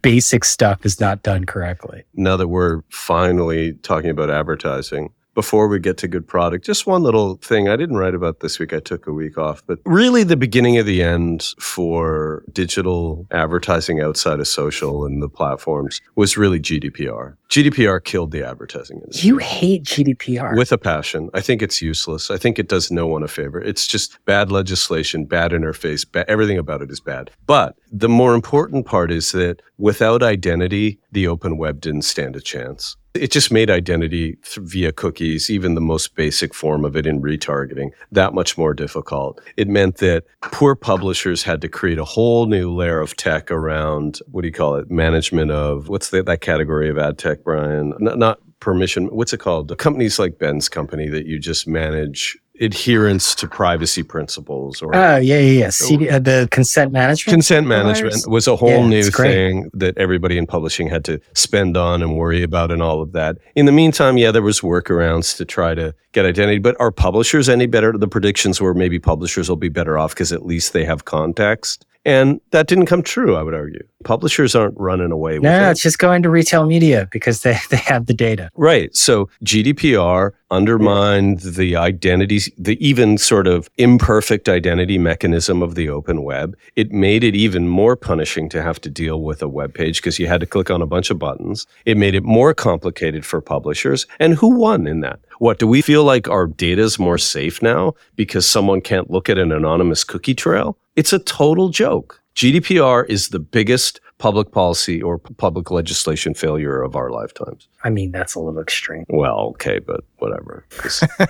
basic stuff is not done correctly. Now that we're finally talking about advertising, before we get to good product, just one little thing I didn't write about this week. I took a week off, but really the beginning of the end for digital advertising outside of social and the platforms was really GDPR. GDPR killed the advertising industry. You hate GDPR. with a passion. I think it's useless. I think it does no one a favor. It's just bad legislation, bad interface, ba- everything about it is bad. But the more important part is that without identity, the open web didn't stand a chance. It just made identity via cookies, even the most basic form of it in retargeting, that much more difficult. It meant that poor publishers had to create a whole new layer of tech around what do you call it? Management of what's the, that category of ad tech, Brian? N- not permission. What's it called? Companies like Ben's company that you just manage adherence to privacy principles or oh yeah, yeah, yeah. CD, uh, the consent management. consent management was a whole Yeah, new thing that everybody in publishing had to spend on and worry about and all of that. In the meantime, yeah, there was workarounds to try to get identity, but are publishers any better? The predictions were maybe publishers will be better off because at least they have context. And that didn't come true, I would argue. Publishers aren't running away with no, no, it's just going to retail media because they, [LAUGHS] they have the data. Right. So GDPR undermined the identities, the even sort of imperfect identity mechanism of the open web. It made it even more punishing to have to deal with a web page because you had to click on a bunch of buttons. It made it more complicated for publishers. And who won in that? What do we feel like our data is more safe now because someone can't look at an anonymous cookie trail? It's a total joke. GDPR is the biggest public policy or public legislation failure of our lifetimes. I mean, that's a little extreme. Well, okay, but whatever.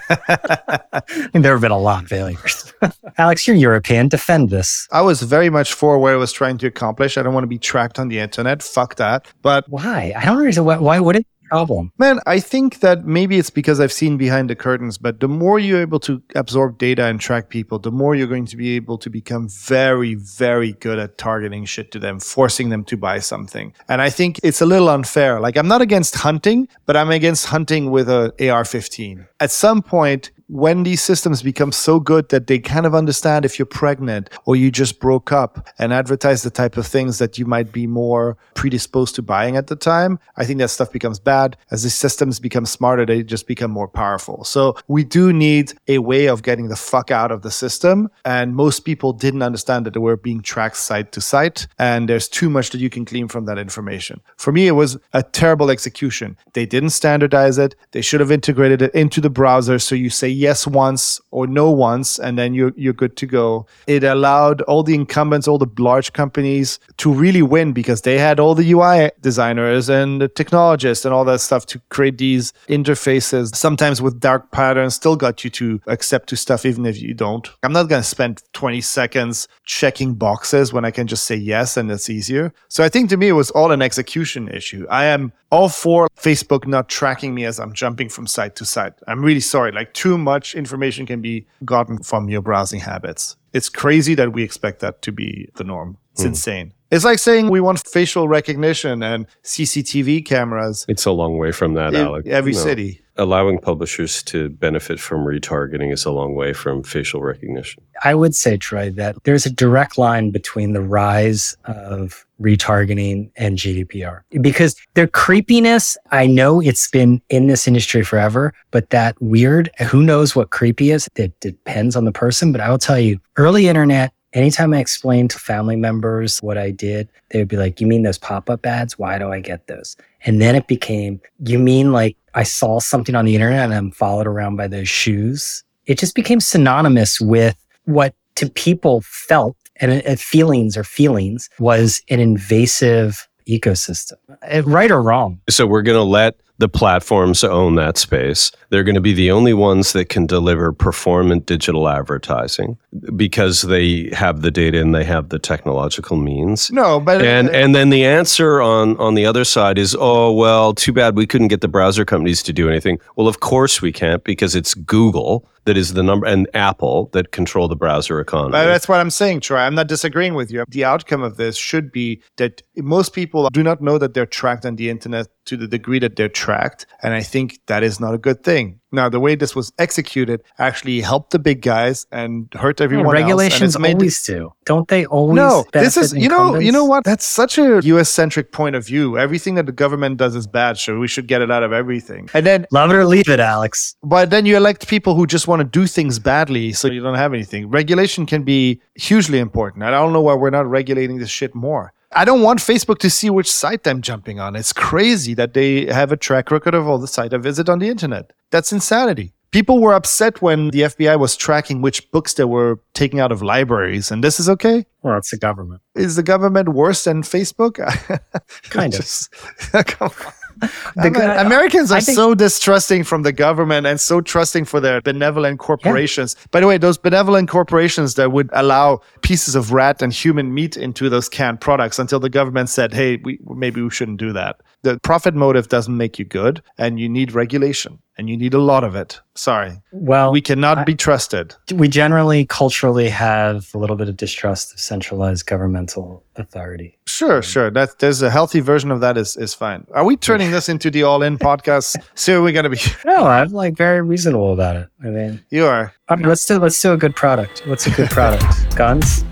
I mean, [LAUGHS] there have been a lot of failures. [LAUGHS] Alex, you're European. Defend this. I was very much for what I was trying to accomplish. I don't want to be tracked on the internet. Fuck that. But Why? I don't understand. Why? why what is the problem? Man, I think that maybe it's because I've seen behind the curtains, but the more you're able to absorb data and track people, the more you're going to be able to become very, very good at targeting shit to them, forcing them to buy something. And I think it's a little unfair. Like, I'm not against hunting, but I'm against hunting with a AR 15. At some point, when these systems become so good that they kind of understand if you're pregnant or you just broke up and advertise the type of things that you might be more predisposed to buying at the time, I think that stuff becomes bad. As the systems become smarter, they just become more powerful. So we do need a way of getting the fuck out of the system. And most people didn't understand that they were being tracked site to site. And there's too much that you can glean from that information. For me, it was a terrible execution. They didn't standardize it. They should have integrated it into the browser. So you say yes once or no once, and then you're, you're good to go. It allowed all the incumbents, all the large companies to really win because they had all the UI designers and the technologists and all that stuff to create these interfaces, sometimes with dark patterns, still got you to accept to stuff even if you don't. I'm not going to spend 20 seconds checking boxes when I can just say yes and it's easier. So I think to me, it was all an execution issue. I am all for Facebook not tracking me as I'm jumping from site to site. I'm really sorry. Like too much information can be gotten from your browsing habits. It's crazy that we expect that to be the norm. It's hmm. insane. It's like saying we want facial recognition and CCTV cameras it's a long way from that, Alex. every No. city. Allowing publishers to benefit from retargeting is a long way from facial recognition. I would say, Troy, that there's a direct line between the rise of retargeting and GDPR because their creepiness, I know it's been in this industry forever, but that weird, who knows what creepy is? It depends on the person. But I will tell you, early internet, anytime I explained to family members what I did, they would be like, You mean those pop up ads? Why do I get those? And then it became, You mean like I saw something on the internet and I'm followed around by those shoes? It just became synonymous with what to people felt and uh, feelings or feelings was an invasive ecosystem, Uh, right or wrong. So we're going to let The platforms own that space. They're going to be the only ones that can deliver performant digital advertising because they have the data and they have the technological means. No, but And and then the answer on on the other side is, oh well, too bad we couldn't get the browser companies to do anything. Well, of course we can't because it's Google that is the number and Apple that control the browser economy. That's what I'm saying, Troy. I'm not disagreeing with you. The outcome of this should be that most people do not know that they're tracked on the internet to the degree that they're tracked. And I think that is not a good thing. Now, the way this was executed actually helped the big guys and hurt everyone regulations else. and it's made- always do. Don't they always? no, this is you know you know what? That's such a U.S. centric point of view. Everything that the government does is bad, so we should get it out of everything. And then, Love it or leave it, Alex. but then you elect people who just want to do things badly, so you don't have anything. Regulation can be hugely important. and I don't know why we're not regulating this shit more. I don't want Facebook to see which site I'm jumping on. It's crazy that they have a track record of all the site I visit on the internet. That's insanity. People were upset when the FBI was tracking which books they were taking out of libraries, and this is okay. Well, it's the government. Is the government worse than Facebook? [LAUGHS] Kind of. Just- [LAUGHS] come on. [LAUGHS] The Amer- Americans are think- so distrusting from the government and so trusting for their benevolent corporations. By the way, those benevolent corporations that would allow pieces of rat and human meat into those canned products until the government said, "Hey, we, maybe we shouldn't do that." The profit motive doesn't make you good, and you need regulation, and you need a lot of it. Sorry, Well, we cannot I- be trusted. we generally culturally have a little bit of distrust of centralized governmental authority. Sure, sure. That there's a healthy version of that is is fine. Are we turning this into the all-in podcast? [LAUGHS] So we're gonna be. No, I'm like very reasonable about it. I mean, You are. all right, let's do let's do a good product. What's a good product? [LAUGHS] Guns.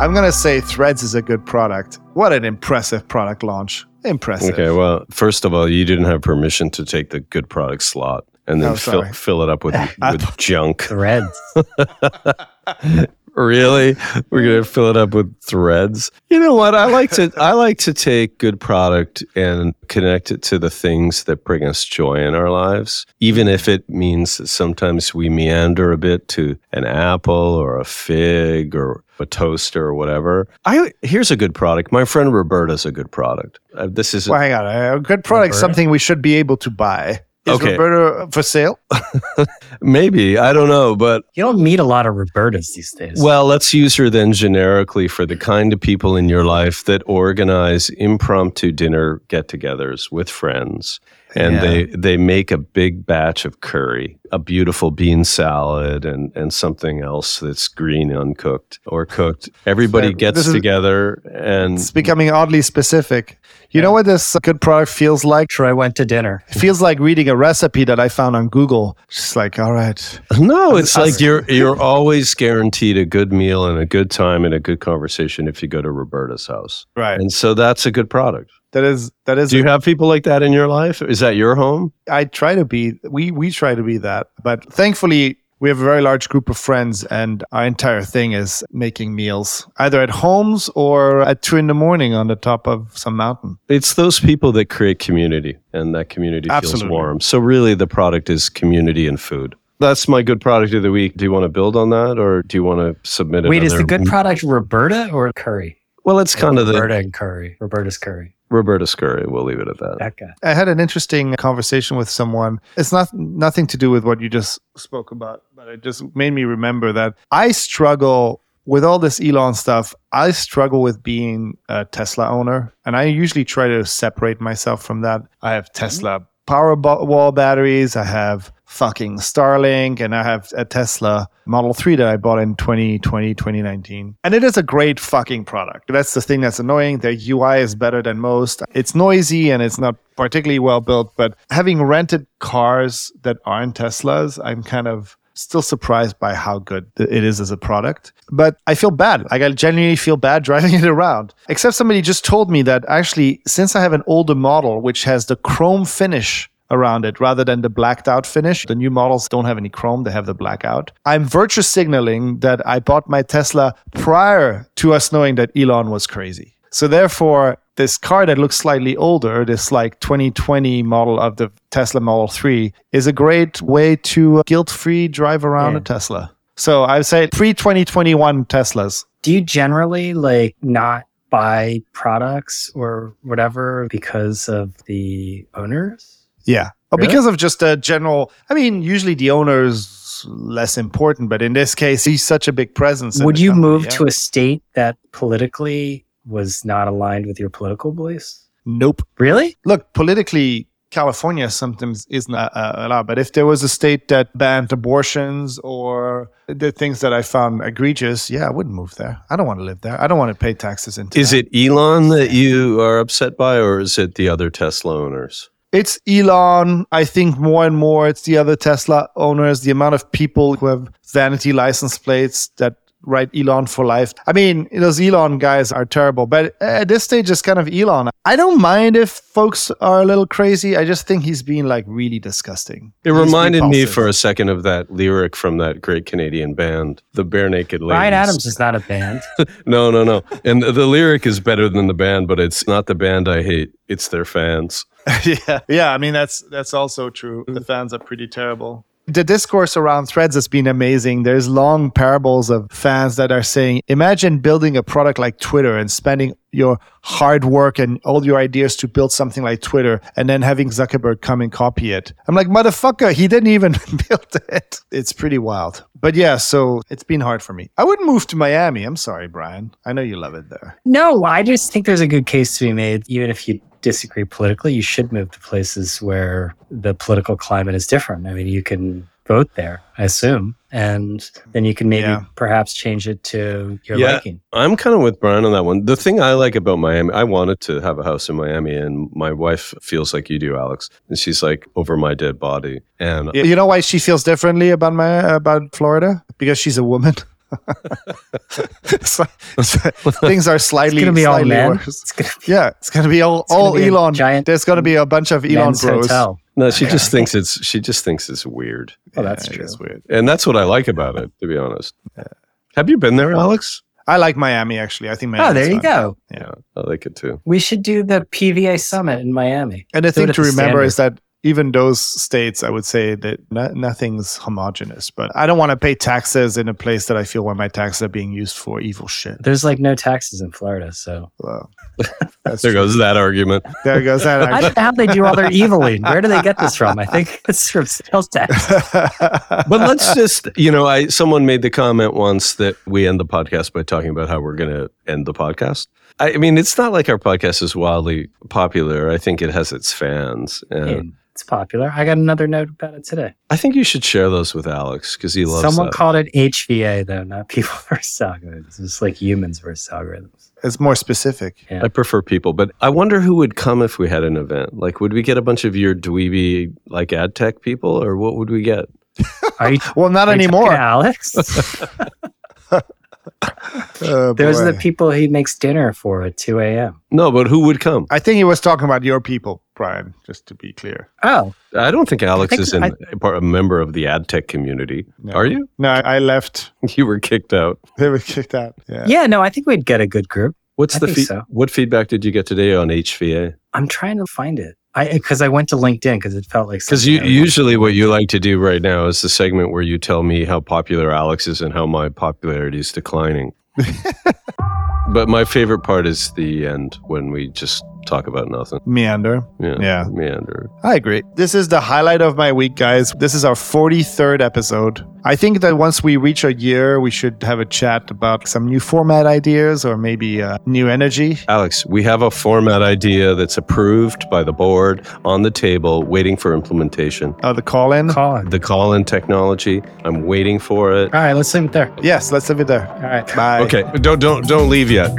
I'm gonna say Threads is a good product. What an impressive product launch! Impressive. Okay, well, first of all, you didn't have permission to take the good product slot and then Oh, fill, fill it up with, [LAUGHS] with junk. Threads. [LAUGHS] Really? We're gonna fill it up with threads. You know what? I like to I like to take good product and connect it to the things that bring us joy in our lives, even if it means that sometimes we meander a bit to an apple or a fig or a toaster or whatever. I here's a good product. My friend Roberta's a good product. Uh, this is Well, hang on. A good product, Roberta? something we should be able to buy. Is Okay. Roberta for sale? [LAUGHS] maybe I don't know, but You don't meet a lot of Robertas these days. Well, let's use her then generically for the kind of people in your life that organize impromptu dinner get-togethers with friends, and Yeah. they they make a big batch of curry, a beautiful bean salad, and and something else that's green, uncooked or cooked. Everybody So gets this is- together, and It's becoming oddly specific. You know what this good product feels like? Sure, I went to dinner. It feels like reading a recipe that I found on Google. Just like, all right, no, it's I'm like you're [LAUGHS] you're always guaranteed a good meal and a good time and a good conversation if you go to Roberta's house, right. and so that's a good product. That is that is. Do you have people like that in your life? Is that your home? I try to be. We we try to be that, but thankfully. We have a very large group of friends, and our entire thing is making meals, either at homes or at two in the morning on the top of some mountain. It's those people that create community, and that community Absolutely. feels warm. So, really, the product is community and food. That's my good product of the week. Do you want to build on that, or do you want to submit it? Wait, is the good product Roberta or curry? Well, it's kind of the Roberta and curry. Roberta's curry. Roberta Scurry. We'll leave it at that. That guy. I had an interesting conversation with someone. It's not nothing to do with what you just spoke about, but it just made me remember that I struggle with all this Elon stuff. I struggle with being a Tesla owner, and I usually try to separate myself from that. I have Tesla Powerwall batteries. I have fucking Starlink, and I have a Tesla Model 3 that I bought in 2020, 2019. And it is a great fucking product. That's the thing that's annoying. Their UI is better than most. It's noisy and it's not particularly well built, but having rented cars that aren't Teslas, I'm kind of still surprised by how good it is as a product. But I feel bad. Like I genuinely feel bad [LAUGHS] driving it around. Except somebody just told me that actually, since I have an older model which has the chrome finish around it rather than the blacked out finish. The new models don't have any chrome, they have the blackout. I'm virtue signaling that I bought my Tesla prior to us knowing that Elon was crazy. So therefore, this car that looks slightly older, this like 2020 model of the Tesla Model 3, is a great way to guilt-free drive around Yeah. a Tesla. So I would say pre 2021 Teslas. Do you generally like not buy products or whatever because of the owners? Yeah. Well, Really? because of just a general, I mean, usually the owner's less important, but in this case, he's such a big presence. Would you company, move yeah. to a state that politically was not aligned with your political beliefs? Nope. Really? Look, politically, California sometimes isn't uh, uh, allowed, but if there was a state that banned abortions or the things that I found egregious, yeah, I wouldn't move there. I don't want to live there. I don't want to pay taxes into Is that. it Elon that you are upset by, or is it the other Tesla owners? It's Elon. I think more and more it's the other Tesla owners, the amount of people who have vanity license plates that write Elon for life. I mean, those Elon guys are terrible, but at this stage, it's kind of Elon. I don't mind if folks are a little crazy. I just think he's being like really disgusting. It He's reminded me for a second of that lyric from that great Canadian band, the Barenaked Ladies. Bryan Adams is not a band. [LAUGHS] No, no, no. And the, the lyric is better than the band, but it's not the band I hate. It's their fans. [LAUGHS] yeah, yeah. I mean, that's that's also true. The mm. fans are pretty terrible. The discourse around threads has been amazing. There's long parables of fans that are saying, imagine building a product like Twitter and spending your hard work and all your ideas to build something like Twitter and then having Zuckerberg come and copy it. I'm like, motherfucker, he didn't even [LAUGHS] build it. It's pretty wild. But yeah, so it's been hard for me. I wouldn't move to Miami. I'm sorry, Brian. I know you love it there. No, I just think there's a good case to be made. Even if you disagree politically, you should move to places where the political climate is different. I mean, you can vote there, I assume, and then you can maybe Yeah. perhaps change it to your Yeah. liking. I'm kind of with Brian on that one. The thing I like about Miami, I wanted to have a house in Miami, and my wife feels like you do, Alex. And she's like, over my dead body. And You know why she feels differently about my about Florida? Because she's a woman. [LAUGHS] [LAUGHS] It's like- it's [LAUGHS] like things are It's slightly, going to be all slightly men. worse. It's going to be Yeah, it's gonna be all gonna all be Elon. giant There's gonna be a bunch of Elon bros. hotel. no, she just thinks it's she just thinks it's weird. Oh, that's Yeah, true. It's weird. And that's what I like about it, to be honest. Have you been there, Alex? I like Miami actually. I think Miami. Oh, there you go. Yeah, I like it too. We should do the PVA summit in Miami. And the Do thing to remember standard. is that even those states, I would say that no, nothing's homogenous. But I don't want to pay taxes in a place that I feel where my taxes are being used for evil shit. There's like no taxes in Florida, so Well, [LAUGHS] that's There true. goes that argument. There goes that. argument. I don't know how they do all their eviling. Where do they get this from? I think it's from sales tax. [LAUGHS] But let's just, you know, I someone made the comment once that we end the podcast by talking about how we're going to end the podcast. I, I mean, it's not like our podcast is wildly popular. I think it has its fans, and And it's popular. I got another note about it today. I think you should share those with Alex because he loves it. Someone that. called it HVA though, not people [LAUGHS] versus algorithms. It's like humans versus algorithms. it's more specific. I prefer people, but I wonder who would come if we had an event. Like, would we get a bunch of your dweeby like ad tech people, or what would we get? [LAUGHS] Are you [LAUGHS] Well, not are anymore. to Alex? Oh, Those are the people he makes dinner for at 2 a.m. No, but who would come? I think he was talking about your people, Brian, just to be clear. Oh, I don't think Alex think is in, I- a part a member of the ad tech community. No. Are you? No, I I left. [LAUGHS] You were kicked out. [LAUGHS] They were kicked out. Yeah. yeah, no, I think we'd get a good group. What's I the think fee- so. what feedback did you get today on HVA? I'm trying to find it. I because I went to LinkedIn because it felt like Because you, usually what you like to do right now is the segment where you tell me how popular Alex is and how my popularity is declining. [LAUGHS] but my favorite part is the end when we just talk about nothing. Meander. Yeah, Yeah. meander. I agree. This is the highlight of my week, guys. This is our 43rd episode. I think that once we reach a year, we should have a chat about some new format ideas or maybe uh, new energy. Alex, we have a format idea that's approved by the board on the table, waiting for implementation. Uh, the call in. call it. The call-in technology. I'm waiting for it. All right, let's leave it there. Yes, let's leave it there. All right. Bye. Okay, don't don't don't leave yet.